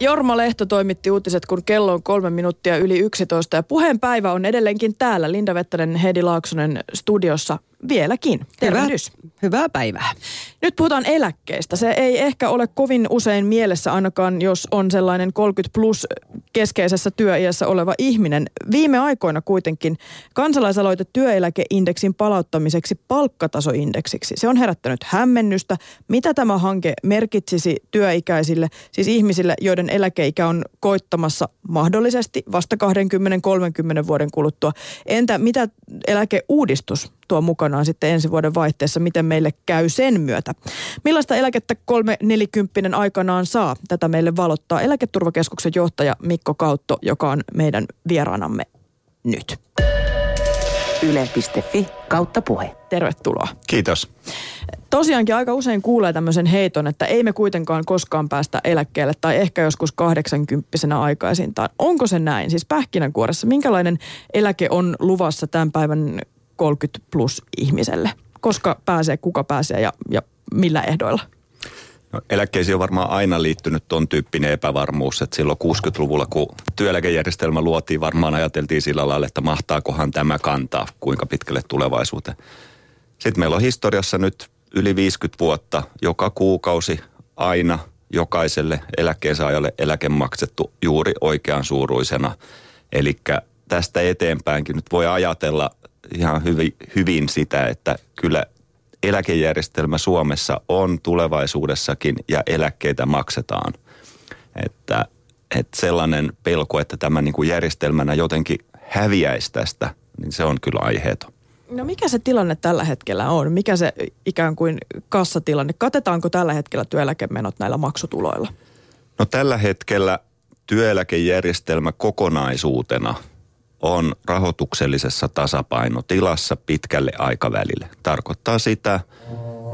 Jorma Lehto toimitti uutiset, kun kello on kolme minuuttia yli 11 ja puheenpäivä on edelleenkin täällä. Linda Vettänen Hedi Laaksonen studiossa vieläkin. Tervehdys. Hyvä, hyvää päivää. Nyt puhutaan eläkkeestä. Se ei ehkä ole kovin usein mielessä ainakaan, jos on sellainen 30 plus keskeisessä työiässä oleva ihminen. Viime aikoina kuitenkin kansalaisaloite työeläkeindeksin palauttamiseksi palkkatasoindeksiksi. Se on herättänyt hämmennystä. Mitä tämä hanke merkitsisi työikäisille, siis ihmisille, joiden eläkeikä on koittamassa mahdollisesti vasta 20-30 vuoden kuluttua. Entä mitä eläkeuudistus tuo mukanaan sitten ensi vuoden vaihteessa, miten meille käy sen myötä. Millaista eläkettä kolme nelikymppinen aikanaan saa? Tätä meille valottaa Eläketurvakeskuksen johtaja Mikko Kautto, joka on meidän vieraanamme nyt. Yle.fi kautta puhe. Tervetuloa. Kiitos. Tosiaankin aika usein kuulee tämmöisen heiton, että ei me kuitenkaan koskaan päästä eläkkeelle tai ehkä joskus 80 aikaisintaan. Onko se näin? Siis pähkinänkuoressa, minkälainen eläke on luvassa tämän päivän 30 plus ihmiselle? Koska pääsee, kuka pääsee ja, ja millä ehdoilla? No, eläkkeisiin on varmaan aina liittynyt tuon tyyppinen epävarmuus, että silloin 60-luvulla, kun työeläkejärjestelmä luotiin, varmaan ajateltiin sillä lailla, että mahtaakohan tämä kantaa, kuinka pitkälle tulevaisuuteen. Sitten meillä on historiassa nyt yli 50 vuotta, joka kuukausi aina jokaiselle eläkkeensaajalle eläke maksettu juuri oikean suuruisena. Eli tästä eteenpäinkin nyt voi ajatella ihan hyvin, hyvin sitä, että kyllä eläkejärjestelmä Suomessa on tulevaisuudessakin ja eläkkeitä maksetaan. Että, että sellainen pelko, että tämä niin kuin järjestelmänä jotenkin häviäisi tästä, niin se on kyllä aiheeton. No mikä se tilanne tällä hetkellä on? Mikä se ikään kuin kassatilanne? Katetaanko tällä hetkellä työeläkemenot näillä maksutuloilla? No tällä hetkellä työeläkejärjestelmä kokonaisuutena – on rahoituksellisessa tasapainotilassa pitkälle aikavälille. Tarkoittaa sitä,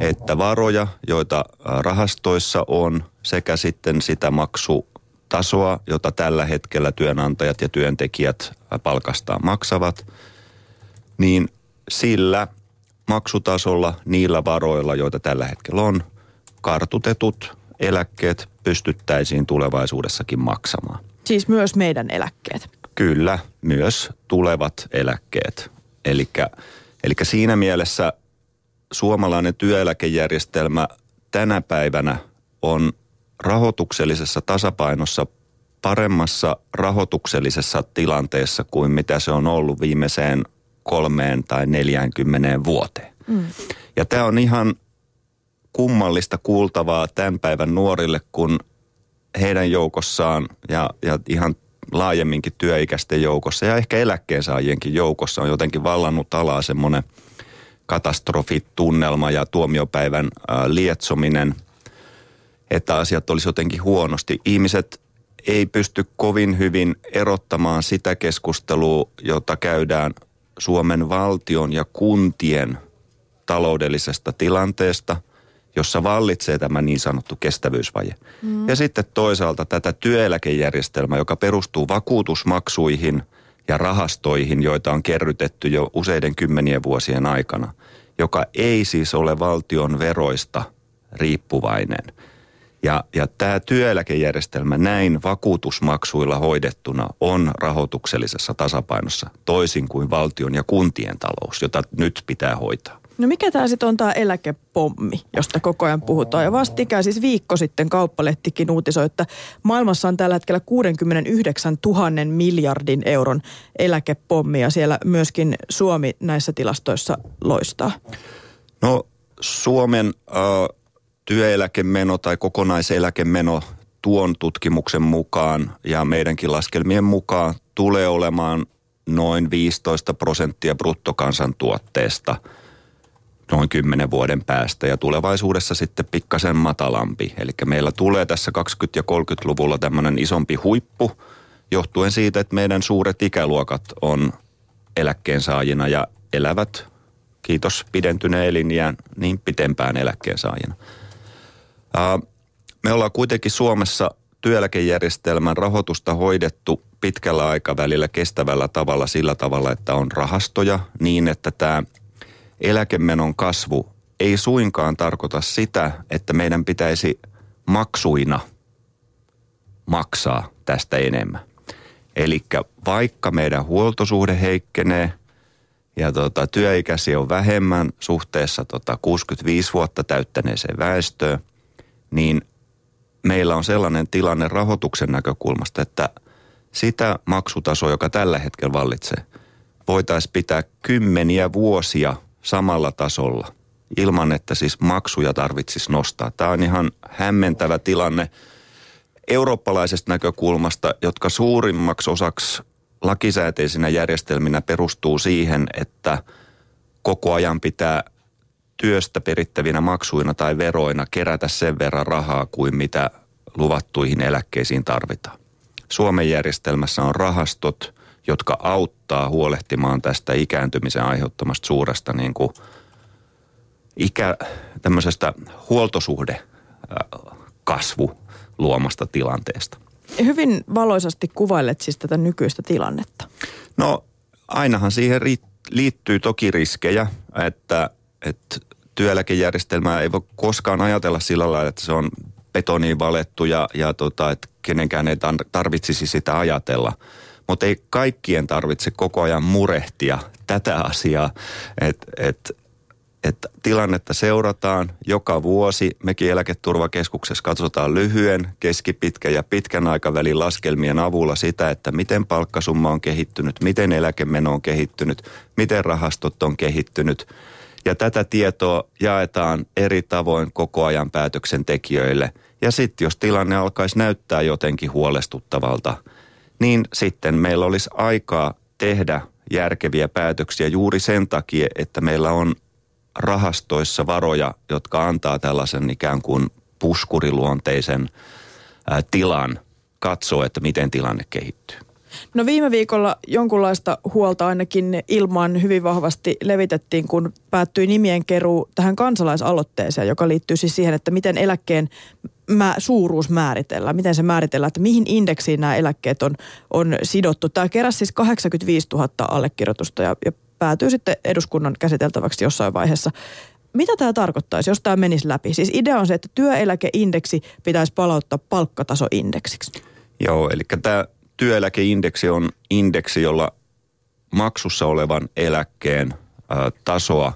että varoja, joita rahastoissa on, sekä sitten sitä maksutasoa, jota tällä hetkellä työnantajat ja työntekijät palkastaan maksavat, niin sillä maksutasolla, niillä varoilla, joita tällä hetkellä on, kartutetut eläkkeet pystyttäisiin tulevaisuudessakin maksamaan. Siis myös meidän eläkkeet? Kyllä, myös tulevat eläkkeet. Eli siinä mielessä suomalainen työeläkejärjestelmä tänä päivänä on rahoituksellisessa tasapainossa paremmassa rahoituksellisessa tilanteessa kuin mitä se on ollut viimeiseen kolmeen tai neljäänkymmeneen vuoteen. Mm. Ja tämä on ihan kummallista kuultavaa tämän päivän nuorille, kun heidän joukossaan ja, ja ihan laajemminkin työikäisten joukossa ja ehkä eläkkeensaajienkin joukossa on jotenkin vallannut alaa semmoinen katastrofitunnelma ja tuomiopäivän lietsominen, että asiat olisi jotenkin huonosti. Ihmiset ei pysty kovin hyvin erottamaan sitä keskustelua, jota käydään Suomen valtion ja kuntien taloudellisesta tilanteesta – jossa vallitsee tämä niin sanottu kestävyysvaje. Mm. Ja sitten toisaalta tätä työeläkejärjestelmää, joka perustuu vakuutusmaksuihin ja rahastoihin, joita on kerrytetty jo useiden kymmenien vuosien aikana, joka ei siis ole valtion veroista riippuvainen. Ja, ja tämä työeläkejärjestelmä näin vakuutusmaksuilla hoidettuna on rahoituksellisessa tasapainossa, toisin kuin valtion ja kuntien talous, jota nyt pitää hoitaa. No mikä tämä sitten on tämä eläkepommi, josta koko ajan puhutaan? Ja vastikään siis viikko sitten kauppalehtikin uutisoi, että maailmassa on tällä hetkellä 69 000 miljardin euron eläkepommi ja siellä myöskin Suomi näissä tilastoissa loistaa. No Suomen äh, työeläkemeno tai kokonaiseläkemeno tuon tutkimuksen mukaan ja meidänkin laskelmien mukaan tulee olemaan noin 15 prosenttia bruttokansantuotteesta – noin 10 vuoden päästä ja tulevaisuudessa sitten pikkasen matalampi. Eli meillä tulee tässä 20- ja 30-luvulla tämmöinen isompi huippu johtuen siitä, että meidän suuret ikäluokat on eläkkeensaajina ja elävät, kiitos pidentyneen elinjään, niin pitempään eläkkeensaajina. Me ollaan kuitenkin Suomessa työeläkejärjestelmän rahoitusta hoidettu pitkällä aikavälillä kestävällä tavalla sillä tavalla, että on rahastoja niin, että tämä eläkemenon kasvu ei suinkaan tarkoita sitä, että meidän pitäisi maksuina maksaa tästä enemmän. Eli vaikka meidän huoltosuhde heikkenee ja tota, työikäisiä on vähemmän suhteessa tota 65 vuotta täyttäneeseen väestöön, niin meillä on sellainen tilanne rahoituksen näkökulmasta, että sitä maksutasoa, joka tällä hetkellä vallitsee, voitaisiin pitää kymmeniä vuosia samalla tasolla ilman, että siis maksuja tarvitsisi nostaa. Tämä on ihan hämmentävä tilanne eurooppalaisesta näkökulmasta, jotka suurimmaksi osaksi lakisääteisinä järjestelminä perustuu siihen, että koko ajan pitää työstä perittävinä maksuina tai veroina kerätä sen verran rahaa kuin mitä luvattuihin eläkkeisiin tarvitaan. Suomen järjestelmässä on rahastot, jotka auttaa huolehtimaan tästä ikääntymisen aiheuttamasta suuresta niin kuin ikä, tämmöisestä huoltosuhde kasvu luomasta tilanteesta. Hyvin valoisasti kuvailet siis tätä nykyistä tilannetta. No ainahan siihen liittyy toki riskejä, että, että työeläkejärjestelmää ei voi koskaan ajatella sillä lailla, että se on betoniin valettu ja, ja tota, että kenenkään ei tarvitsisi sitä ajatella. Mutta ei kaikkien tarvitse koko ajan murehtia tätä asiaa, että et että tilannetta seurataan joka vuosi. Mekin eläketurvakeskuksessa katsotaan lyhyen, keskipitkän ja pitkän aikavälin laskelmien avulla sitä, että miten palkkasumma on kehittynyt, miten eläkemeno on kehittynyt, miten rahastot on kehittynyt. Ja tätä tietoa jaetaan eri tavoin koko ajan päätöksentekijöille. Ja sitten jos tilanne alkaisi näyttää jotenkin huolestuttavalta, niin sitten meillä olisi aikaa tehdä järkeviä päätöksiä juuri sen takia, että meillä on rahastoissa varoja, jotka antaa tällaisen ikään kuin puskuriluonteisen ää, tilan katsoa, että miten tilanne kehittyy. No viime viikolla jonkunlaista huolta ainakin ilmaan hyvin vahvasti levitettiin, kun päättyi nimien keruu tähän kansalaisaloitteeseen, joka liittyy siis siihen, että miten eläkkeen mä, suuruus määritellään, miten se määritellään, että mihin indeksiin nämä eläkkeet on, on sidottu. Tämä keräsi siis 85 000 allekirjoitusta ja, ja päätyy sitten eduskunnan käsiteltäväksi jossain vaiheessa. Mitä tämä tarkoittaisi, jos tämä menisi läpi? Siis idea on se, että työeläkeindeksi pitäisi palauttaa palkkatasoindeksiksi. Joo, eli tämä työeläkeindeksi on indeksi, jolla maksussa olevan eläkkeen ä, tasoa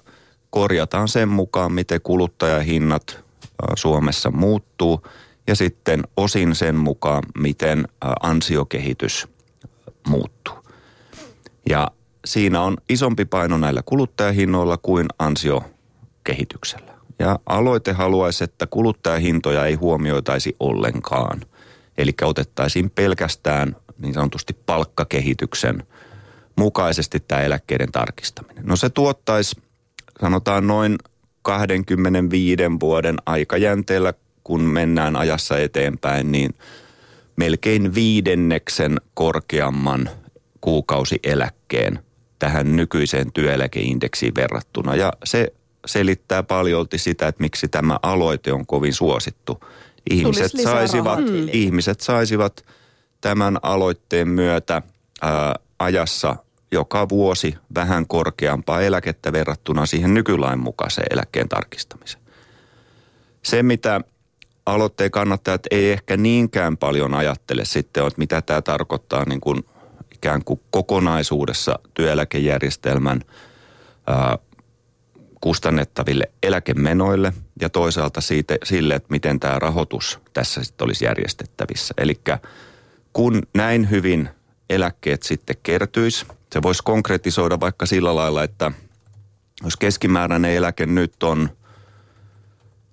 korjataan sen mukaan, miten kuluttajahinnat Suomessa muuttuu ja sitten osin sen mukaan, miten ä, ansiokehitys muuttuu. Ja siinä on isompi paino näillä kuluttajahinnoilla kuin ansiokehityksellä. Ja aloite haluaisi, että kuluttajahintoja ei huomioitaisi ollenkaan. Eli otettaisiin pelkästään niin sanotusti palkkakehityksen mukaisesti tämä eläkkeiden tarkistaminen. No se tuottaisi sanotaan noin 25 vuoden aikajänteellä, kun mennään ajassa eteenpäin, niin melkein viidenneksen korkeamman kuukausieläkkeen tähän nykyiseen työeläkeindeksiin verrattuna. Ja se selittää paljolti sitä, että miksi tämä aloite on kovin suosittu. Ihmiset saisivat, ihmiset saisivat tämän aloitteen myötä ää, ajassa joka vuosi vähän korkeampaa eläkettä verrattuna siihen nykylain mukaiseen eläkkeen tarkistamiseen. Se, mitä aloitteen kannattajat ei ehkä niinkään paljon ajattele sitten, että mitä tämä tarkoittaa niin kuin ikään kuin kokonaisuudessa työeläkejärjestelmän ää, kustannettaville eläkemenoille ja toisaalta siitä, sille, että miten tämä rahoitus tässä sitten olisi järjestettävissä. Eli kun näin hyvin eläkkeet sitten kertyisi, se voisi konkretisoida vaikka sillä lailla, että jos keskimääräinen eläke nyt on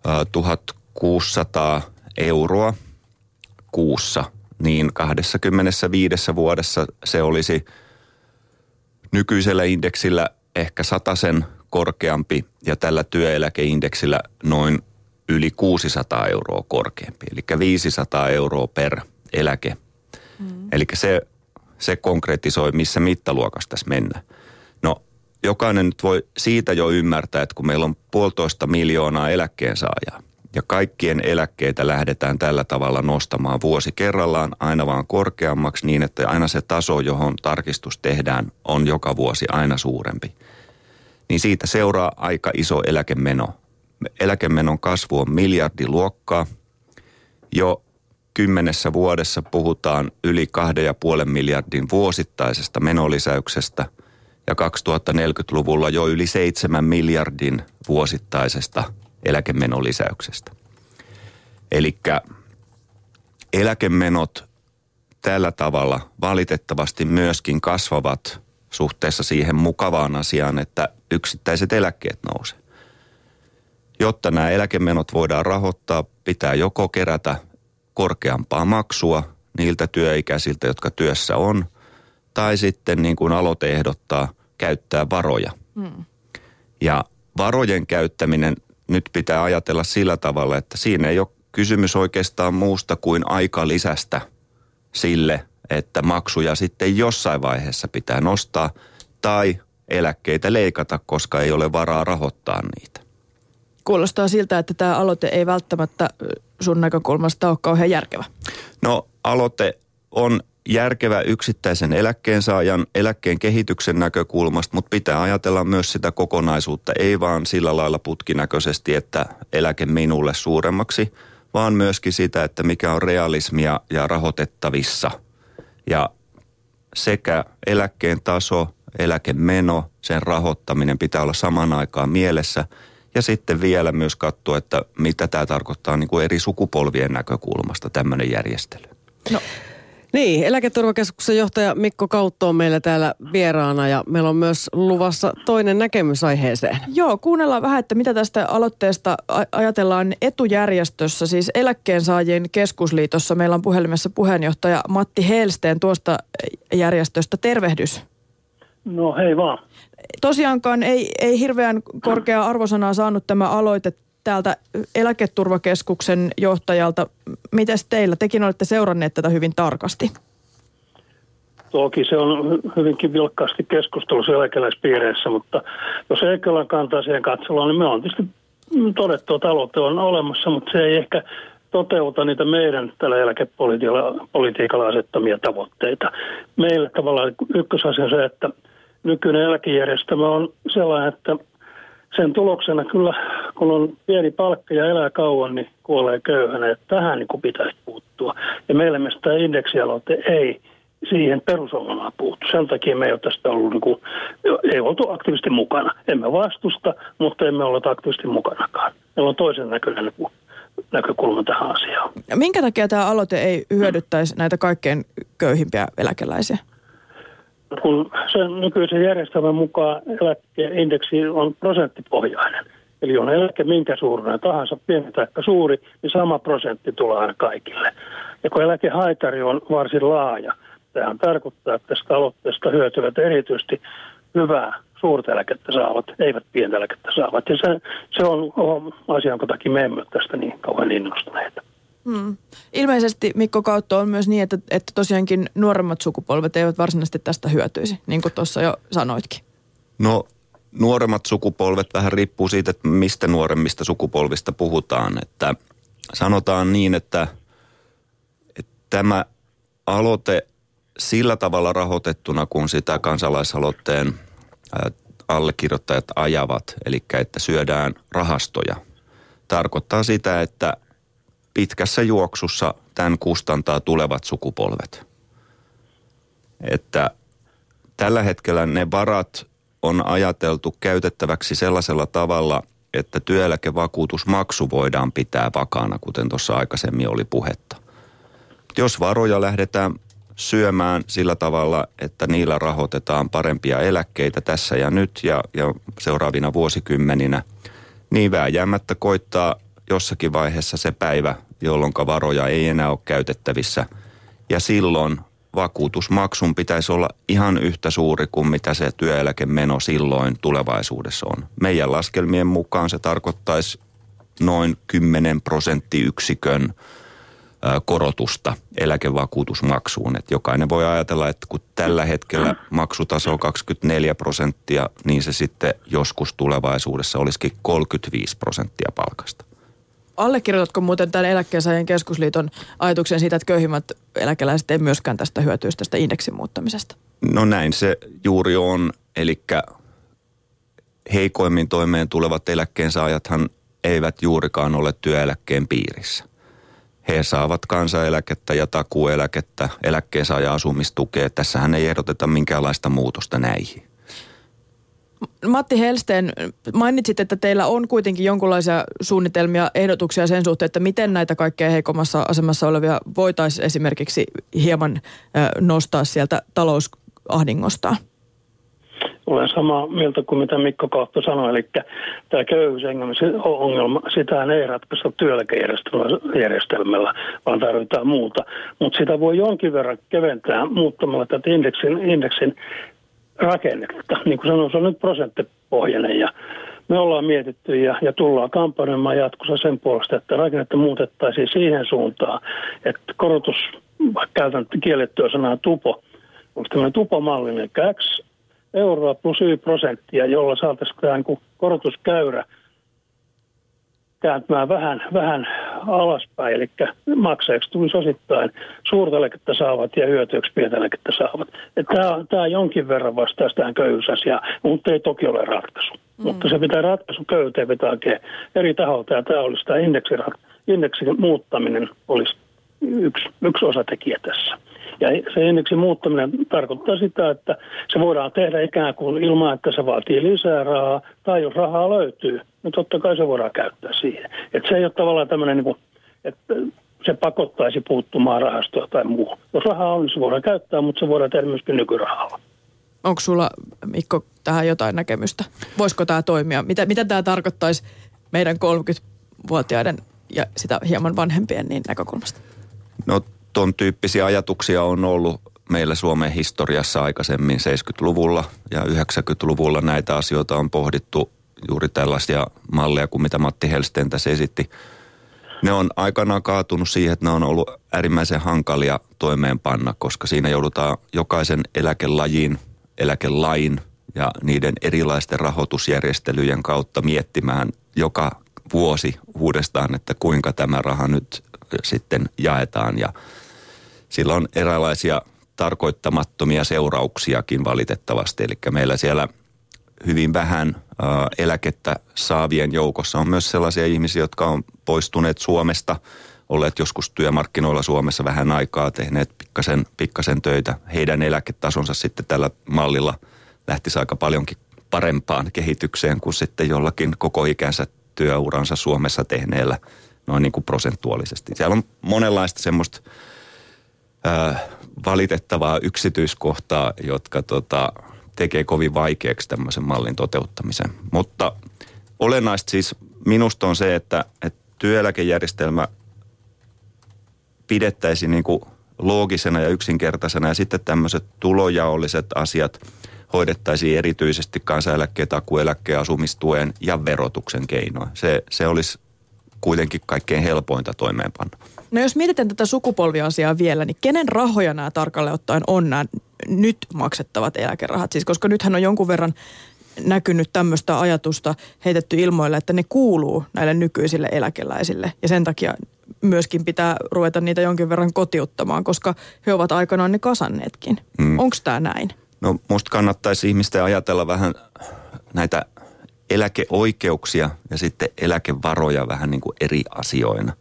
ää, 1600 euroa kuussa – niin 25 vuodessa se olisi nykyisellä indeksillä ehkä sen korkeampi ja tällä työeläkeindeksillä noin yli 600 euroa korkeampi. Eli 500 euroa per eläke. Mm. Eli se, se konkretisoi, missä mittaluokassa tässä mennään. No, jokainen nyt voi siitä jo ymmärtää, että kun meillä on puolitoista miljoonaa eläkkeensaajaa, ja kaikkien eläkkeitä lähdetään tällä tavalla nostamaan vuosi kerrallaan aina vaan korkeammaksi niin, että aina se taso, johon tarkistus tehdään, on joka vuosi aina suurempi. Niin siitä seuraa aika iso eläkemeno. Eläkemenon kasvu on miljardiluokkaa. Jo kymmenessä vuodessa puhutaan yli 2,5 miljardin vuosittaisesta menolisäyksestä ja 2040-luvulla jo yli 7 miljardin vuosittaisesta eläkemenolisäyksestä. Eli eläkemenot tällä tavalla valitettavasti myöskin kasvavat suhteessa siihen mukavaan asiaan, että yksittäiset eläkkeet nousee. Jotta nämä eläkemenot voidaan rahoittaa, pitää joko kerätä korkeampaa maksua niiltä työikäisiltä, jotka työssä on, tai sitten niin kuin aloite ehdottaa, käyttää varoja. Hmm. Ja varojen käyttäminen nyt pitää ajatella sillä tavalla, että siinä ei ole kysymys oikeastaan muusta kuin aikalisästä sille, että maksuja sitten jossain vaiheessa pitää nostaa tai eläkkeitä leikata, koska ei ole varaa rahoittaa niitä. Kuulostaa siltä, että tämä aloite ei välttämättä sun näkökulmasta ole kauhean järkevä. No aloite on järkevä yksittäisen eläkkeensaajan eläkkeen kehityksen näkökulmasta, mutta pitää ajatella myös sitä kokonaisuutta, ei vaan sillä lailla putkinäköisesti, että eläke minulle suuremmaksi, vaan myöskin sitä, että mikä on realismia ja rahoitettavissa. Ja sekä eläkkeen taso, eläkemeno, sen rahoittaminen pitää olla saman aikaan mielessä – ja sitten vielä myös katsoa, että mitä tämä tarkoittaa niin kuin eri sukupolvien näkökulmasta tämmöinen järjestely. No. Niin, eläketurvakeskuksen johtaja Mikko Kautto on meillä täällä vieraana ja meillä on myös luvassa toinen näkemys aiheeseen. Joo, kuunnellaan vähän, että mitä tästä aloitteesta ajatellaan etujärjestössä, siis eläkkeensaajien keskusliitossa. Meillä on puhelimessa puheenjohtaja Matti Helsteen tuosta järjestöstä. Tervehdys. No hei vaan tosiaankaan ei, ei hirveän korkea arvosanaa saanut tämä aloite täältä eläketurvakeskuksen johtajalta. Mites teillä? Tekin olette seuranneet tätä hyvin tarkasti. Toki se on hyvinkin vilkkaasti keskustelussa eläkeläispiireissä, mutta jos Eikölän kantaa siihen katselua, niin me on tietysti todettu, että aloite on olemassa, mutta se ei ehkä toteuta niitä meidän tällä eläkepolitiikalla asettamia tavoitteita. Meille tavallaan ykkösasia on se, että – nykyinen eläkejärjestelmä on sellainen, että sen tuloksena kyllä, kun on pieni palkka ja elää kauan, niin kuolee köyhänä. Että tähän niin kuin pitäisi puuttua. Ja meillä mielestä indeksialoite ei siihen perusongelmaan puuttu. Sen takia me ei ole tästä ollut, niin kuin, ei oltu aktiivisesti mukana. Emme vastusta, mutta emme ole aktiivisesti mukanakaan. Meillä on toisen näköinen näkökulma tähän asiaan. Minkä takia tämä aloite ei hyödyttäisi näitä kaikkein köyhimpiä eläkeläisiä? Kun sen nykyisen järjestelmän mukaan eläkeindeksi on prosenttipohjainen. Eli on eläke minkä suurinen tahansa, pieni tai suuri, niin sama prosentti tulee aina kaikille. Ja kun eläkehaitari on varsin laaja, tähän tarkoittaa, että tästä aloitteesta hyötyvät erityisesti hyvää suurta eläkettä saavat, eivät pientä eläkettä saavat. Ja se, se on, on asia, jonka takia me emme tästä niin kauan innostuneita. Hmm. Ilmeisesti Mikko Kautto on myös niin, että, että tosiaankin nuoremmat sukupolvet eivät varsinaisesti tästä hyötyisi, niin kuin tuossa jo sanoitkin. No nuoremmat sukupolvet vähän riippuu siitä, että mistä nuoremmista sukupolvista puhutaan. Että sanotaan niin, että, että tämä aloite sillä tavalla rahoitettuna, kun sitä kansalaisaloitteen allekirjoittajat ajavat, eli että syödään rahastoja, tarkoittaa sitä, että pitkässä juoksussa tämän kustantaa tulevat sukupolvet. Että tällä hetkellä ne varat on ajateltu käytettäväksi sellaisella tavalla, että työeläkevakuutusmaksu voidaan pitää vakaana, kuten tuossa aikaisemmin oli puhetta. Jos varoja lähdetään syömään sillä tavalla, että niillä rahoitetaan parempia eläkkeitä tässä ja nyt ja, ja seuraavina vuosikymmeninä, niin vääjäämättä koittaa jossakin vaiheessa se päivä, jolloin varoja ei enää ole käytettävissä. Ja silloin vakuutusmaksun pitäisi olla ihan yhtä suuri kuin mitä se työeläkemeno silloin tulevaisuudessa on. Meidän laskelmien mukaan se tarkoittaisi noin 10 prosenttiyksikön korotusta eläkevakuutusmaksuun. Et jokainen voi ajatella, että kun tällä hetkellä maksutaso on 24 prosenttia, niin se sitten joskus tulevaisuudessa olisikin 35 prosenttia palkasta. Allekirjoitatko muuten tämän eläkkeensaajien keskusliiton ajatuksen siitä, että köyhimmät eläkeläiset ei myöskään tästä hyötyisi tästä indeksin muuttamisesta? No näin se juuri on. Eli heikoimmin toimeen tulevat eläkkeensaajathan eivät juurikaan ole työeläkkeen piirissä. he saavat kansaneläkettä ja takueläkettä, eläkkeensaaja asumistukea. Tässähän ei ehdoteta minkäänlaista muutosta näihin. Matti Helsten, mainitsit, että teillä on kuitenkin jonkinlaisia suunnitelmia, ehdotuksia sen suhteen, että miten näitä kaikkein heikommassa asemassa olevia voitaisiin esimerkiksi hieman nostaa sieltä talousahdingostaan. Olen samaa mieltä kuin mitä Mikko Kautta sanoi, eli tämä köyhyysongelma, sitä ei ratkaista työeläkejärjestelmällä, vaan tarvitaan muuta. Mutta sitä voi jonkin verran keventää muuttamalla tätä indeksin, indeksin rakennetta. Niin kuin sanoin, se on nyt prosenttipohjainen ja me ollaan mietitty ja, ja tullaan kampanjoimaan jatkossa sen puolesta, että rakennetta muutettaisiin siihen suuntaan, että korotus, käytän kiellettyä sanaa tupo, onko tämmöinen tupomallinen, eli euroa plus Y prosenttia, jolla saataisiin niin korotuskäyrä kääntymään vähän, vähän alaspäin, eli maksajaksi tulisi osittain suurta eläkettä saavat ja hyötyöksi pientä eläkettä saavat. Tämä, tämä jonkin verran vastaisi tähän köyhyysasiaan, mutta ei toki ole ratkaisu. Mm. Mutta se pitää ratkaisu köyteen pitää hakea eri taholta, ja tämä olisi tämä indeksin, indeksin muuttaminen olisi yksi, yksi osatekijä tässä. Ja se indeksin muuttaminen tarkoittaa sitä, että se voidaan tehdä ikään kuin ilman, että se vaatii lisää rahaa, tai jos rahaa löytyy, niin totta kai se voidaan käyttää siihen. Että se ei ole tavallaan tämmöinen, niin kuin, että se pakottaisi puuttumaan rahastoa tai muu. Jos rahaa on, niin se voidaan käyttää, mutta se voidaan tehdä myöskin nykyrahalla. Onko sulla, Mikko, tähän jotain näkemystä? Voisiko tämä toimia? Mitä, mitä tämä tarkoittaisi meidän 30-vuotiaiden ja sitä hieman vanhempien niin näkökulmasta? No ton tyyppisiä ajatuksia on ollut meillä Suomen historiassa aikaisemmin 70-luvulla ja 90-luvulla näitä asioita on pohdittu juuri tällaisia malleja kuin mitä Matti Helsten tässä esitti. Ne on aikanaan kaatunut siihen, että ne on ollut äärimmäisen hankalia toimeenpanna, koska siinä joudutaan jokaisen eläkelajin, eläkelain ja niiden erilaisten rahoitusjärjestelyjen kautta miettimään joka vuosi uudestaan, että kuinka tämä raha nyt sitten jaetaan ja sillä on eräänlaisia tarkoittamattomia seurauksiakin valitettavasti. Eli meillä siellä hyvin vähän eläkettä saavien joukossa on myös sellaisia ihmisiä, jotka on poistuneet Suomesta, olleet joskus työmarkkinoilla Suomessa vähän aikaa, tehneet pikkasen, pikkasen töitä. Heidän eläketasonsa sitten tällä mallilla lähtisi aika paljonkin parempaan kehitykseen kuin sitten jollakin koko ikänsä työuransa Suomessa tehneellä noin niin kuin prosentuaalisesti. Siellä on monenlaista semmoista valitettavaa yksityiskohtaa, jotka tota, tekee kovin vaikeaksi tämmöisen mallin toteuttamisen. Mutta olennaista siis minusta on se, että, että työeläkejärjestelmä pidettäisiin niin kuin loogisena ja yksinkertaisena ja sitten tämmöiset tulojaolliset asiat hoidettaisiin erityisesti kansaneläkkeen, takueläkkeen, asumistuen ja verotuksen keinoin. Se, se olisi kuitenkin kaikkein helpointa toimeenpanna. No jos mietitään tätä sukupolviasiaa vielä, niin kenen rahoja nämä tarkalleen ottaen on nämä nyt maksettavat eläkerahat? Siis koska nythän on jonkun verran näkynyt tämmöistä ajatusta heitetty ilmoille, että ne kuuluu näille nykyisille eläkeläisille. Ja sen takia myöskin pitää ruveta niitä jonkin verran kotiuttamaan, koska he ovat aikanaan ne kasanneetkin. Mm. Onko tämä näin? No musta kannattaisi ihmisten ajatella vähän näitä eläkeoikeuksia ja sitten eläkevaroja vähän niin kuin eri asioina.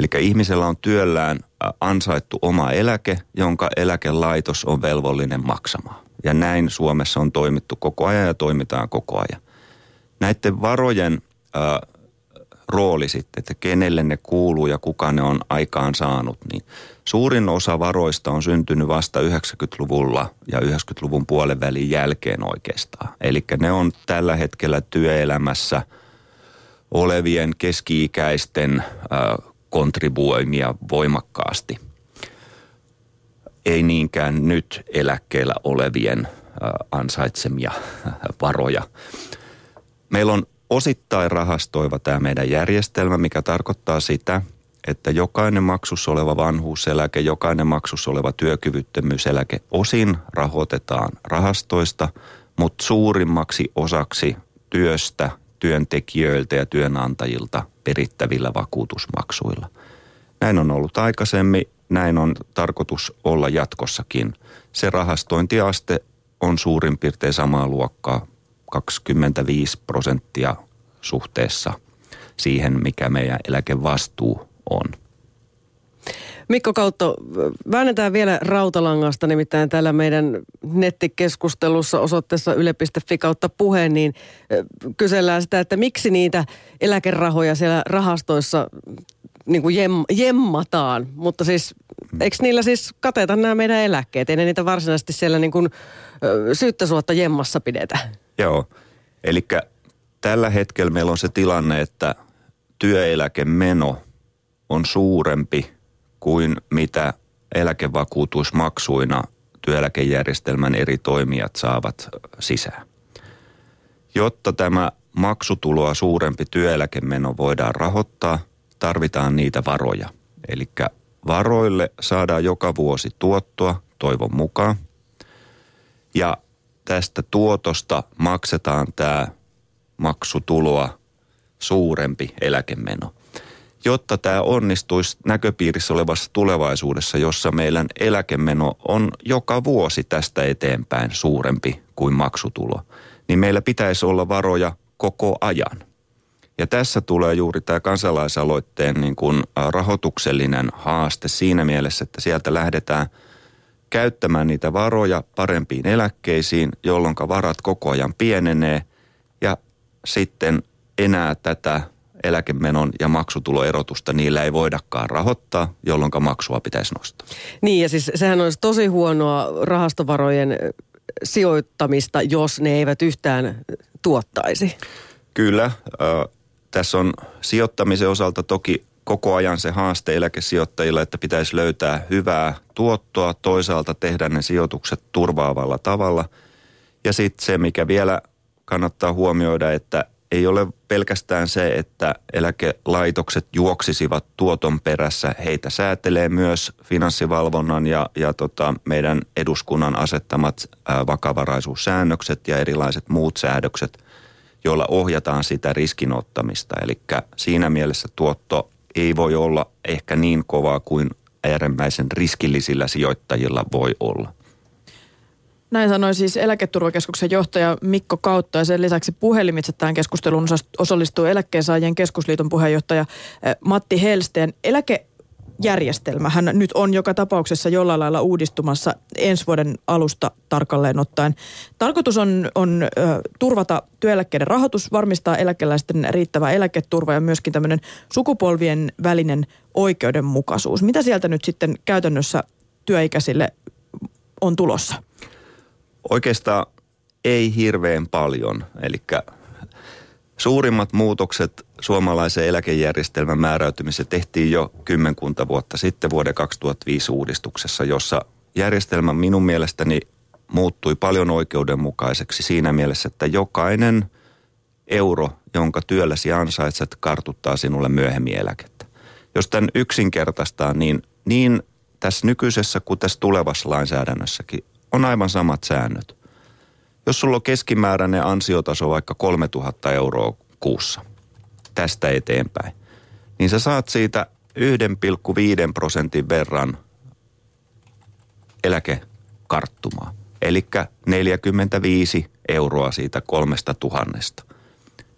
Eli ihmisellä on työllään ansaittu oma eläke, jonka eläkelaitos on velvollinen maksamaan. Ja näin Suomessa on toimittu koko ajan ja toimitaan koko ajan. Näiden varojen äh, rooli sitten, että kenelle ne kuuluu ja kuka ne on aikaan saanut, niin suurin osa varoista on syntynyt vasta 90-luvulla ja 90-luvun puolen välin jälkeen oikeastaan. Eli ne on tällä hetkellä työelämässä olevien keski-ikäisten kontribuoimia voimakkaasti. Ei niinkään nyt eläkkeellä olevien ansaitsemia varoja. Meillä on osittain rahastoiva tämä meidän järjestelmä, mikä tarkoittaa sitä, että jokainen maksussa oleva vanhuuseläke, jokainen maksussa oleva työkyvyttömyyseläke osin rahoitetaan rahastoista, mutta suurimmaksi osaksi työstä työntekijöiltä ja työnantajilta perittävillä vakuutusmaksuilla. Näin on ollut aikaisemmin, näin on tarkoitus olla jatkossakin. Se rahastointiaste on suurin piirtein samaa luokkaa, 25 prosenttia suhteessa siihen, mikä meidän eläkevastuu on. Mikko Kautto, väännetään vielä rautalangasta, nimittäin täällä meidän nettikeskustelussa osoitteessa yle.fi kautta puheen, niin kysellään sitä, että miksi niitä eläkerahoja siellä rahastoissa niin kuin jem, jemmataan, mutta siis eikö niillä siis kateta nämä meidän eläkkeet? Ei ne niitä varsinaisesti siellä niin kuin syyttäsuotta jemmassa pidetä. Joo, eli tällä hetkellä meillä on se tilanne, että työeläkemeno on suurempi kuin mitä eläkevakuutusmaksuina työeläkejärjestelmän eri toimijat saavat sisään. Jotta tämä maksutuloa suurempi työeläkemeno voidaan rahoittaa, tarvitaan niitä varoja. Eli varoille saadaan joka vuosi tuottoa toivon mukaan. Ja tästä tuotosta maksetaan tämä maksutuloa suurempi eläkemeno. Jotta tämä onnistuisi näköpiirissä olevassa tulevaisuudessa, jossa meidän eläkemeno on joka vuosi tästä eteenpäin suurempi kuin maksutulo, niin meillä pitäisi olla varoja koko ajan. Ja tässä tulee juuri tämä kansalaisaloitteen niin kuin rahoituksellinen haaste siinä mielessä, että sieltä lähdetään käyttämään niitä varoja parempiin eläkkeisiin, jolloin varat koko ajan pienenee ja sitten enää tätä eläkemenon ja maksutuloerotusta niillä ei voidakaan rahoittaa, jolloin maksua pitäisi nostaa. Niin ja siis sehän olisi tosi huonoa rahastovarojen sijoittamista, jos ne eivät yhtään tuottaisi. Kyllä. Äh, tässä on sijoittamisen osalta toki koko ajan se haaste eläkesijoittajilla, että pitäisi löytää hyvää tuottoa, toisaalta tehdä ne sijoitukset turvaavalla tavalla. Ja sitten se, mikä vielä kannattaa huomioida, että ei ole pelkästään se, että eläkelaitokset juoksisivat tuoton perässä. Heitä säätelee myös finanssivalvonnan ja, ja tota, meidän eduskunnan asettamat ää, vakavaraisuussäännökset ja erilaiset muut säädökset, joilla ohjataan sitä riskinottamista. Eli siinä mielessä tuotto ei voi olla ehkä niin kovaa kuin äärimmäisen riskillisillä sijoittajilla voi olla. Näin sanoi siis eläketurvakeskuksen johtaja Mikko Kautta ja sen lisäksi puhelimitse tähän keskusteluun osallistuu eläkkeensaajien keskusliiton puheenjohtaja eh, Matti Helsteen. Eläkejärjestelmähän nyt on joka tapauksessa jollain lailla uudistumassa ensi vuoden alusta tarkalleen ottaen. Tarkoitus on, on turvata työeläkkeiden rahoitus, varmistaa eläkeläisten riittävä eläketurva ja myöskin tämmöinen sukupolvien välinen oikeudenmukaisuus. Mitä sieltä nyt sitten käytännössä työikäisille on tulossa? Oikeastaan ei hirveän paljon. Eli suurimmat muutokset suomalaisen eläkejärjestelmän määräytymisessä tehtiin jo kymmenkunta vuotta sitten vuoden 2005 uudistuksessa, jossa järjestelmä minun mielestäni muuttui paljon oikeudenmukaiseksi siinä mielessä, että jokainen euro, jonka työlläsi ansaitset, kartuttaa sinulle myöhemmin eläkettä. Jos tämän yksinkertaistaa, niin, niin tässä nykyisessä kuin tässä tulevassa lainsäädännössäkin on aivan samat säännöt. Jos sulla on keskimääräinen ansiotaso vaikka 3000 euroa kuussa tästä eteenpäin, niin sä saat siitä 1,5 prosentin verran eläkekarttumaa. Eli 45 euroa siitä kolmesta tuhannesta.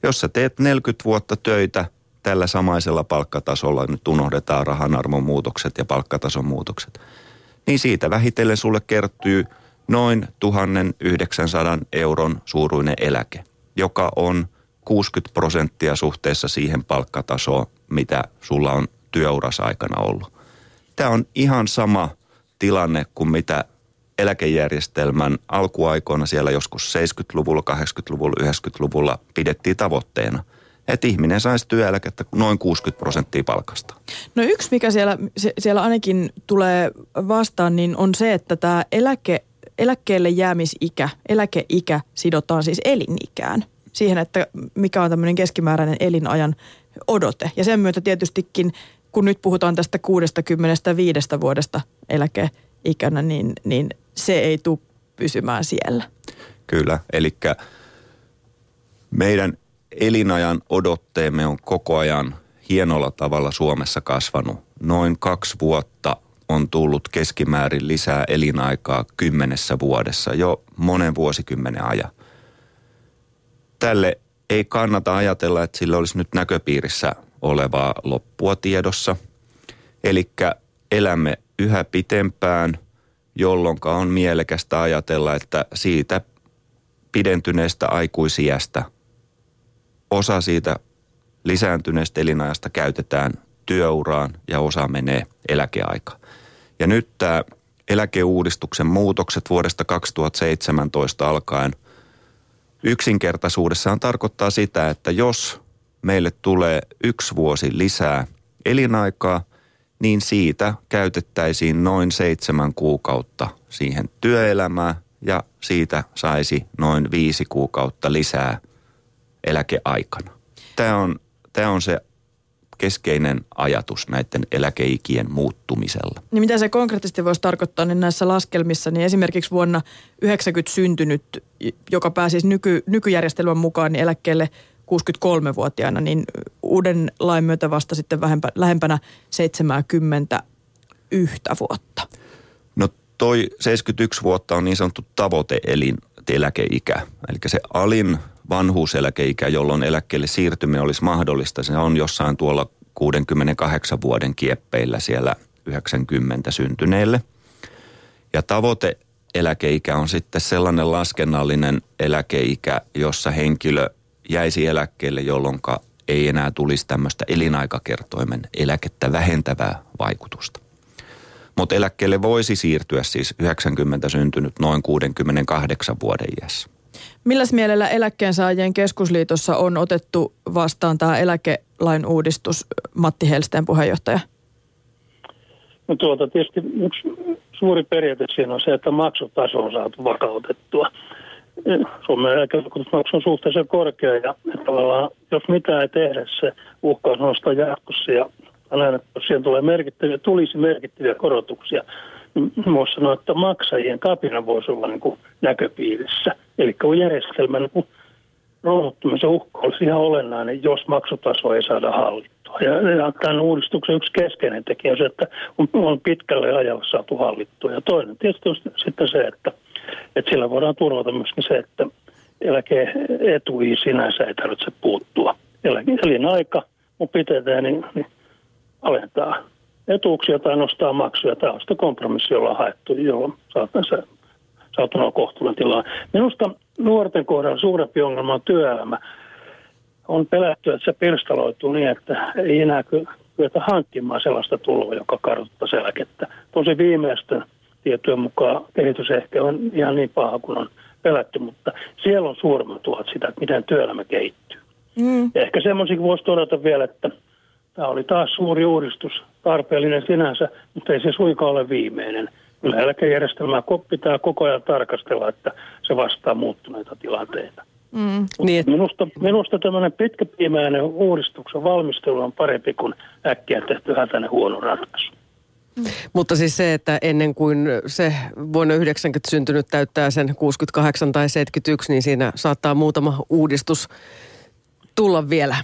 Jos sä teet 40 vuotta töitä tällä samaisella palkkatasolla, nyt unohdetaan rahanarvon muutokset ja palkkatason muutokset, niin siitä vähitellen sulle kertyy – noin 1900 euron suuruinen eläke, joka on 60 prosenttia suhteessa siihen palkkatasoon, mitä sulla on työurassa aikana ollut. Tämä on ihan sama tilanne kuin mitä eläkejärjestelmän alkuaikoina siellä joskus 70-luvulla, 80-luvulla, 90-luvulla pidettiin tavoitteena – että ihminen saisi työeläkettä noin 60 prosenttia palkasta. No yksi, mikä siellä, siellä ainakin tulee vastaan, niin on se, että tämä eläke eläkkeelle jäämisikä, eläkeikä sidotaan siis elinikään. Siihen, että mikä on tämmöinen keskimääräinen elinajan odote. Ja sen myötä tietystikin, kun nyt puhutaan tästä 65 vuodesta eläkeikänä, niin, niin se ei tule pysymään siellä. Kyllä, eli meidän elinajan odotteemme on koko ajan hienolla tavalla Suomessa kasvanut. Noin kaksi vuotta on tullut keskimäärin lisää elinaikaa kymmenessä vuodessa jo monen vuosikymmenen ajan. Tälle ei kannata ajatella, että sillä olisi nyt näköpiirissä olevaa loppua tiedossa. Eli elämme yhä pitempään, jolloin on mielekästä ajatella, että siitä pidentyneestä aikuisiästä osa siitä lisääntyneestä elinajasta käytetään työuraan ja osa menee eläkeaika. Ja nyt tämä eläkeuudistuksen muutokset vuodesta 2017 alkaen yksinkertaisuudessaan tarkoittaa sitä, että jos meille tulee yksi vuosi lisää elinaikaa, niin siitä käytettäisiin noin seitsemän kuukautta siihen työelämään ja siitä saisi noin viisi kuukautta lisää eläkeaikana. Tämä on, tämä on se keskeinen ajatus näiden eläkeikien muuttumisella. Niin mitä se konkreettisesti voisi tarkoittaa niin näissä laskelmissa, niin esimerkiksi vuonna 90 syntynyt, joka pääsisi nyky, nykyjärjestelmän mukaan niin eläkkeelle 63-vuotiaana, niin uuden lain myötä vasta sitten vähempä, lähempänä 70 yhtä vuotta. No toi 71 vuotta on niin sanottu tavoiteelin eläkeikä. Eli se alin vanhuuseläkeikä, jolloin eläkkeelle siirtyminen olisi mahdollista, se on jossain tuolla 68 vuoden kieppeillä siellä 90 syntyneille. Ja tavoite eläkeikä on sitten sellainen laskennallinen eläkeikä, jossa henkilö jäisi eläkkeelle, jolloin ei enää tulisi tämmöistä elinaikakertoimen eläkettä vähentävää vaikutusta. Mutta eläkkeelle voisi siirtyä siis 90 syntynyt noin 68 vuoden iässä. Milläs mielellä eläkkeensaajien keskusliitossa on otettu vastaan tämä eläkelain uudistus, Matti Helsteen puheenjohtaja? No tuota, tietysti yksi suuri periaate siinä on se, että maksutaso on saatu vakautettua. Suomen eläkevakuutusmaksu on suhteellisen korkea ja tavallaan jos mitään ei tehdä, se uhkaa nostaa jatkossa ja näin, että siihen tulee merkittäviä, tulisi merkittäviä korotuksia, voisi sanoa, että maksajien kapina voisi olla niin kuin näköpiirissä. Eli kun järjestelmän niin romuttumisen uhka olisi ihan olennainen, jos maksutaso ei saada hallittua. Ja, tämän uudistuksen yksi keskeinen tekijä on se, että on, pitkälle ajalla saatu hallittua. Ja toinen tietysti on sitten se, että, että sillä voidaan turvata myöskin se, että eläkeetuihin sinänsä ei tarvitse puuttua. Elinaika, on pitää, niin, niin alentaa etuuksia tai nostaa maksuja. Tämä on sitä kompromissi, jolla on haettu, jolla saattaa saatu kohtuullinen tilaa. Minusta nuorten kohdalla suurempi ongelma on työelämä. On pelätty, että se pirstaloituu niin, että ei enää kyetä hankkimaan sellaista tuloa, joka kartoittaisi eläkettä. Tosi viimeisten tietojen mukaan kehitys ehkä on ihan niin paha kuin on pelätty, mutta siellä on suurimmat tuhat sitä, että miten työelämä kehittyy. Mm. Ja ehkä semmoisikin voisi todeta vielä, että Tämä oli taas suuri uudistus, tarpeellinen sinänsä, mutta ei se suinkaan ole viimeinen. Kyllä eläkejärjestelmää pitää koko ajan tarkastella, että se vastaa muuttuneita tilanteita. Mm. Niin, et... minusta, minusta tämmöinen pitkäpiimäinen uudistuksen valmistelu on parempi kuin äkkiä tehty hätäinen huono ratkaisu. Mm. Mutta siis se, että ennen kuin se vuonna 90 syntynyt täyttää sen 68 tai 71, niin siinä saattaa muutama uudistus tulla vielä.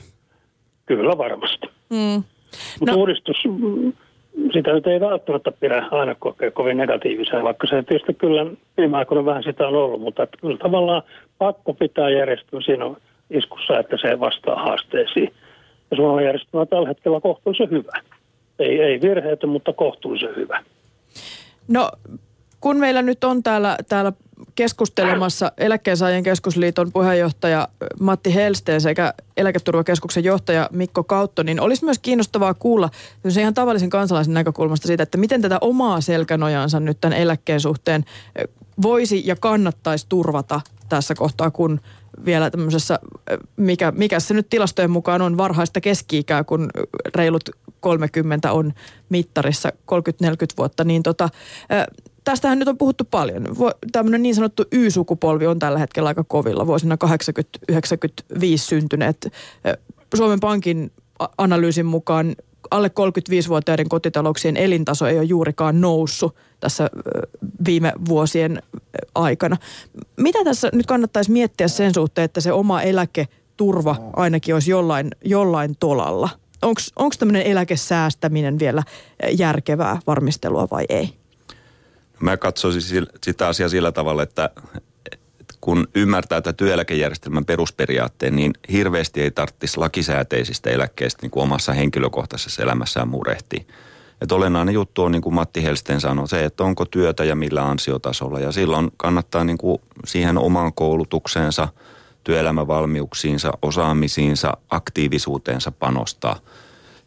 Kyllä varmasti. Mm. Mutta no. uudistus, sitä nyt ei välttämättä pidä aina kokea kovin negatiivisena, vaikka se tietysti kyllä viime aikoina vähän sitä on ollut, mutta kyllä tavallaan pakko pitää järjestelmä siinä iskussa, että se vastaa haasteisiin. Ja Suomen järjestelmä on tällä hetkellä kohtuullisen hyvä. Ei, ei virheitä, mutta kohtuullisen hyvä. No kun meillä nyt on täällä, täällä keskustelemassa Eläkkeensaajien keskusliiton puheenjohtaja Matti Helsteen sekä Eläketurvakeskuksen johtaja Mikko Kautto, niin olisi myös kiinnostavaa kuulla ihan tavallisen kansalaisen näkökulmasta siitä, että miten tätä omaa selkänojansa nyt tämän eläkkeen suhteen voisi ja kannattaisi turvata tässä kohtaa, kun vielä tämmöisessä, mikä, mikä se nyt tilastojen mukaan on varhaista keski-ikää, kun reilut 30 on mittarissa 30-40 vuotta, niin tota, tästähän nyt on puhuttu paljon. Tämmöinen niin sanottu Y-sukupolvi on tällä hetkellä aika kovilla, vuosina 80-95 syntyneet. Suomen Pankin analyysin mukaan alle 35-vuotiaiden kotitalouksien elintaso ei ole juurikaan noussut tässä viime vuosien aikana. Mitä tässä nyt kannattaisi miettiä sen suhteen, että se oma eläketurva ainakin olisi jollain, jollain tolalla? Onko tämmöinen eläkesäästäminen vielä järkevää varmistelua vai ei? Mä katsoisin sitä asiaa sillä tavalla, että kun ymmärtää tätä työeläkejärjestelmän perusperiaatteen, niin hirveästi ei tarvitsisi lakisääteisistä eläkkeistä niin kuin omassa henkilökohtaisessa elämässään murehtia. Että olennainen juttu on, niin kuin Matti Helsten sanoi, se, että onko työtä ja millä ansiotasolla. Ja silloin kannattaa niin kuin siihen omaan koulutukseensa, työelämävalmiuksiinsa, osaamisiinsa, aktiivisuuteensa panostaa.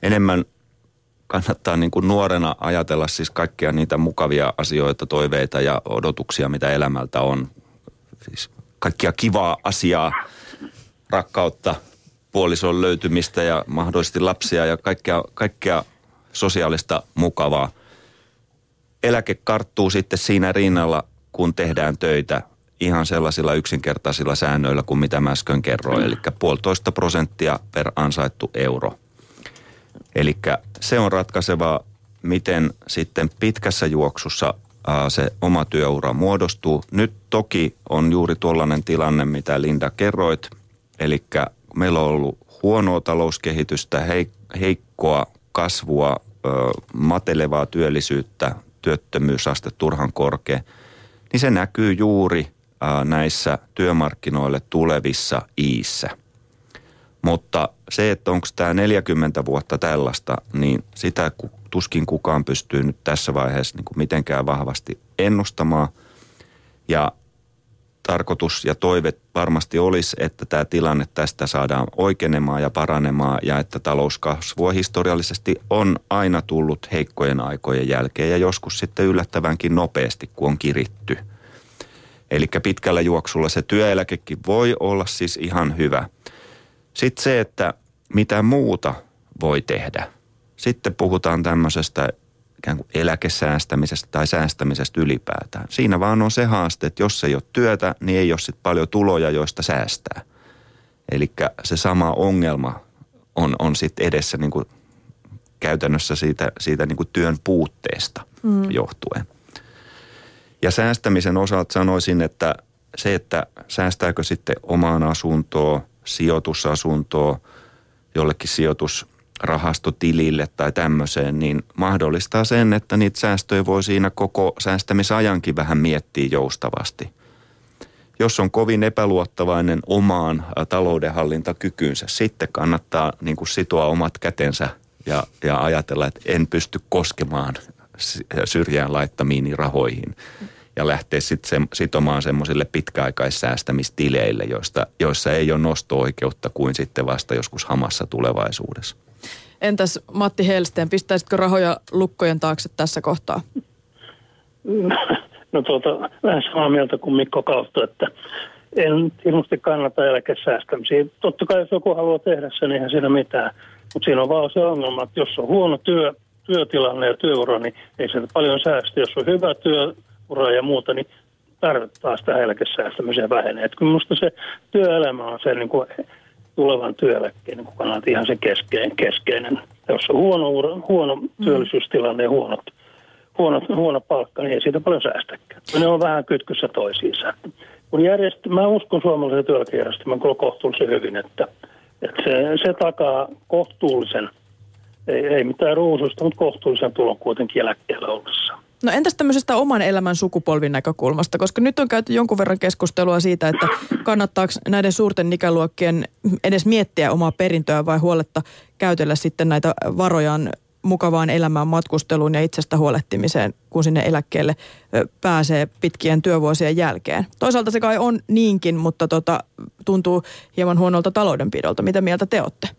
Enemmän kannattaa niin kuin nuorena ajatella siis kaikkia niitä mukavia asioita, toiveita ja odotuksia, mitä elämältä on. Siis kaikkia kivaa asiaa, rakkautta, puolison löytymistä ja mahdollisesti lapsia ja kaikkea, kaikkea sosiaalista mukavaa. Eläke karttuu sitten siinä rinnalla, kun tehdään töitä ihan sellaisilla yksinkertaisilla säännöillä kuin mitä mä äsken kerroin, eli puolitoista prosenttia per ansaittu euro. Eli se on ratkaisevaa, miten sitten pitkässä juoksussa se oma työura muodostuu. Nyt toki on juuri tuollainen tilanne, mitä Linda kerroit, eli meillä on ollut huonoa talouskehitystä, heikkoa kasvua, matelevaa työllisyyttä, työttömyysaste turhan korkea, niin se näkyy juuri näissä työmarkkinoille tulevissa iissä. Mutta se, että onko tämä 40 vuotta tällaista, niin sitä tuskin kukaan pystyy nyt tässä vaiheessa niin kuin mitenkään vahvasti ennustamaan. Ja tarkoitus ja toive varmasti olisi, että tämä tilanne tästä saadaan oikeenemaan ja paranemaan ja että talouskasvua historiallisesti on aina tullut heikkojen aikojen jälkeen ja joskus sitten yllättävänkin nopeasti, kun on kiritty. Eli pitkällä juoksulla se työeläkekin voi olla siis ihan hyvä. Sitten se, että mitä muuta voi tehdä. Sitten puhutaan tämmöisestä ikään kuin eläkesäästämisestä tai säästämisestä ylipäätään. Siinä vaan on se haaste, että jos ei ole työtä, niin ei ole sitten paljon tuloja, joista säästää. Eli se sama ongelma on, on sitten edessä niin kuin käytännössä siitä, siitä niin kuin työn puutteesta mm. johtuen. Ja säästämisen osalta sanoisin, että se, että säästääkö sitten omaan asuntoon, sijoitusasuntoon, jollekin sijoitus rahastotilille tai tämmöiseen, niin mahdollistaa sen, että niitä säästöjä voi siinä koko säästämisajankin vähän miettiä joustavasti. Jos on kovin epäluottavainen omaan taloudenhallintakykyynsä, sitten kannattaa niin kuin sitoa omat kätensä ja, ja ajatella, että en pysty koskemaan syrjään laittamiini rahoihin ja lähteä sitten sitomaan semmoisille pitkäaikaissäästämistileille, joista, joissa ei ole nosto-oikeutta kuin sitten vasta joskus hamassa tulevaisuudessa. Entäs Matti Helsteen, pistäisitkö rahoja lukkojen taakse tässä kohtaa? No tuota, vähän samaa mieltä kuin Mikko Kautta, että en ilmeisesti kannata eläkesäästämisiä. Totta kai jos joku haluaa tehdä sen, eihän siinä mitään. Mutta siinä on vaan se ongelma, että jos on huono työ, työtilanne ja työura, niin ei se paljon säästä. Jos on hyvä työura ja muuta, niin tarvittaa sitä eläkesäästämiseen vähenee. Että minusta se työelämä on se niin kuin tulevan työeläkkeen niin kannalta ihan se keskeinen. keskeinen. Jos on huono, huono mm. työllisyystilanne ja huonot, huono, huono palkka, niin ei siitä paljon säästäkään. Ne on vähän kytkyssä toisiinsa. Kun järjest... Mä uskon suomalaisen työeläkejärjestelmän kohtuullisen hyvin, että, että se, se takaa kohtuullisen, ei, ei mitään ruususta, mutta kohtuullisen tulon kuitenkin eläkkeellä ollessa. No entäs tämmöisestä oman elämän sukupolvin näkökulmasta, koska nyt on käyty jonkun verran keskustelua siitä, että kannattaako näiden suurten ikäluokkien edes miettiä omaa perintöä vai huoletta käytellä sitten näitä varojaan mukavaan elämään, matkusteluun ja itsestä huolehtimiseen, kun sinne eläkkeelle pääsee pitkien työvuosien jälkeen. Toisaalta se kai on niinkin, mutta tota, tuntuu hieman huonolta taloudenpidolta. Mitä mieltä te olette?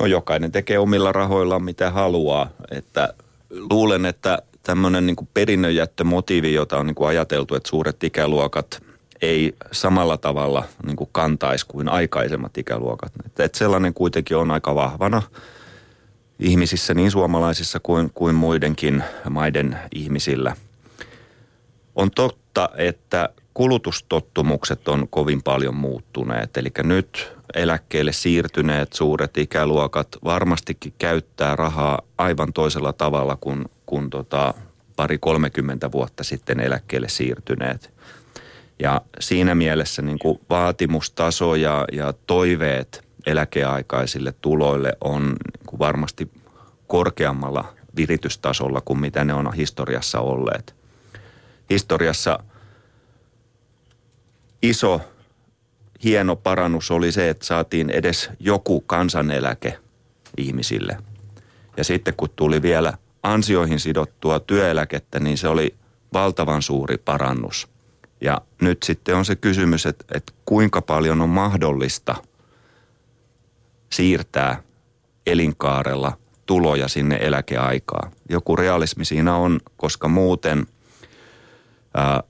No jokainen tekee omilla rahoillaan mitä haluaa, että luulen, että tämmöinen niin perinnönjättömotiivi, jota on niin kuin ajateltu, että suuret ikäluokat ei samalla tavalla niin kuin kantaisi kuin aikaisemmat ikäluokat. Että, sellainen kuitenkin on aika vahvana ihmisissä, niin suomalaisissa kuin, kuin muidenkin maiden ihmisillä. On totta, että kulutustottumukset on kovin paljon muuttuneet. Eli nyt eläkkeelle siirtyneet suuret ikäluokat varmastikin käyttää rahaa aivan toisella tavalla kuin, kuin tota pari 30 vuotta sitten eläkkeelle siirtyneet. Ja siinä mielessä niin kuin vaatimustaso ja, ja toiveet eläkeaikaisille tuloille on niin kuin varmasti korkeammalla viritystasolla kuin mitä ne on historiassa olleet. Historiassa iso hieno parannus oli se, että saatiin edes joku kansaneläke ihmisille. Ja sitten kun tuli vielä ansioihin sidottua työeläkettä, niin se oli valtavan suuri parannus. Ja nyt sitten on se kysymys, että, että kuinka paljon on mahdollista siirtää elinkaarella tuloja sinne eläkeaikaan. Joku realismi siinä on, koska muuten ää,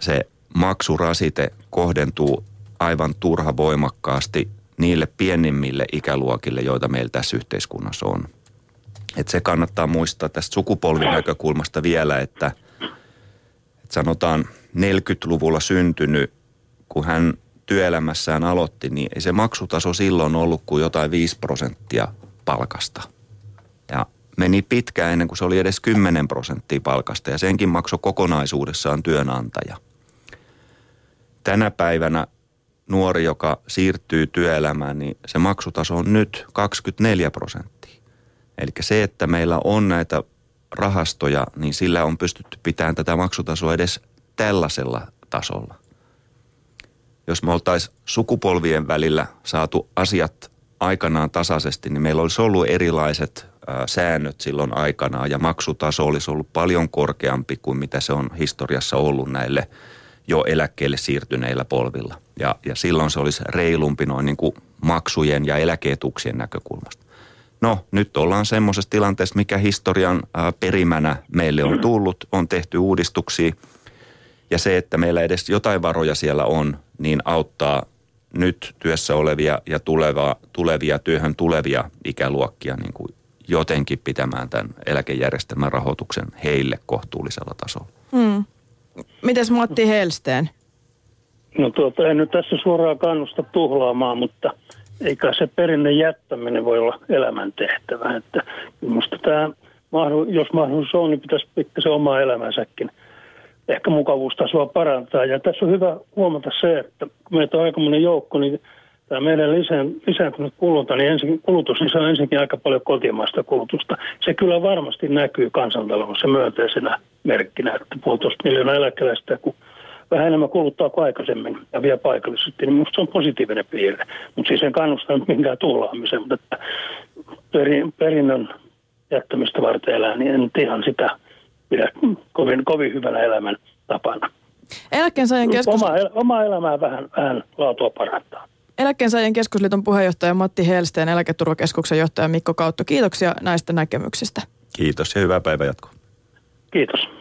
se maksurasite kohdentuu aivan turha voimakkaasti niille pienimmille ikäluokille, joita meillä tässä yhteiskunnassa on. Et se kannattaa muistaa tästä sukupolvinäkökulmasta vielä, että, että sanotaan 40-luvulla syntynyt, kun hän työelämässään aloitti, niin ei se maksutaso silloin ollut kuin jotain 5 prosenttia palkasta. Ja meni pitkään ennen kuin se oli edes 10 prosenttia palkasta ja senkin maksoi kokonaisuudessaan työnantaja. Tänä päivänä nuori, joka siirtyy työelämään, niin se maksutaso on nyt 24 prosenttia. Eli se, että meillä on näitä rahastoja, niin sillä on pystytty pitämään tätä maksutasoa edes tällaisella tasolla. Jos me oltaisiin sukupolvien välillä saatu asiat aikanaan tasaisesti, niin meillä olisi ollut erilaiset säännöt silloin aikanaan ja maksutaso olisi ollut paljon korkeampi kuin mitä se on historiassa ollut näille jo eläkkeelle siirtyneillä polvilla. Ja, ja silloin se olisi reilumpi noin niin kuin maksujen ja eläkeetuksien näkökulmasta. No, nyt ollaan semmoisessa tilanteessa, mikä historian perimänä meille on tullut, on tehty uudistuksia. Ja se, että meillä edes jotain varoja siellä on, niin auttaa nyt työssä olevia ja tuleva, tulevia työhön tulevia ikäluokkia niin kuin jotenkin pitämään tämän eläkejärjestelmän rahoituksen heille kohtuullisella tasolla. Hmm. Mites Matti Helsteen? No tuota, en nyt tässä suoraan kannusta tuhlaamaan, mutta eikä se perinne jättäminen voi olla elämäntehtävä. Että minusta tämä, jos mahdollisuus on, niin pitäisi se omaa elämänsäkin ehkä mukavuustasoa parantaa. Ja tässä on hyvä huomata se, että kun meitä on aika monen joukko, niin tämä meidän lisään, lisääntynyt kuluta, niin ensin, kulutus niin se on ensinnäkin aika paljon kotimaista kulutusta. Se kyllä varmasti näkyy kansantaloudessa myönteisenä merkkinä, että puolitoista miljoonaa eläkeläistä, kun vähän enemmän kuluttaa kuin aikaisemmin ja vielä paikallisesti, niin minusta se on positiivinen piirre. Mutta siis en kannusta nyt minkään tuhlaamiseen, mutta että perin, perinnön jättämistä varten elää, niin en ihan sitä pidä kovin, kovin hyvänä elämän tapana. Eläkkeensaajan keskus... Oma, oma elämää vähän, vähän laatua parantaa. Eläkkeensaajien keskusliiton puheenjohtaja Matti Helsteen, eläketurvakeskuksen johtaja Mikko Kautto. Kiitoksia näistä näkemyksistä. Kiitos ja hyvää päivänjatkoa. Kiitos.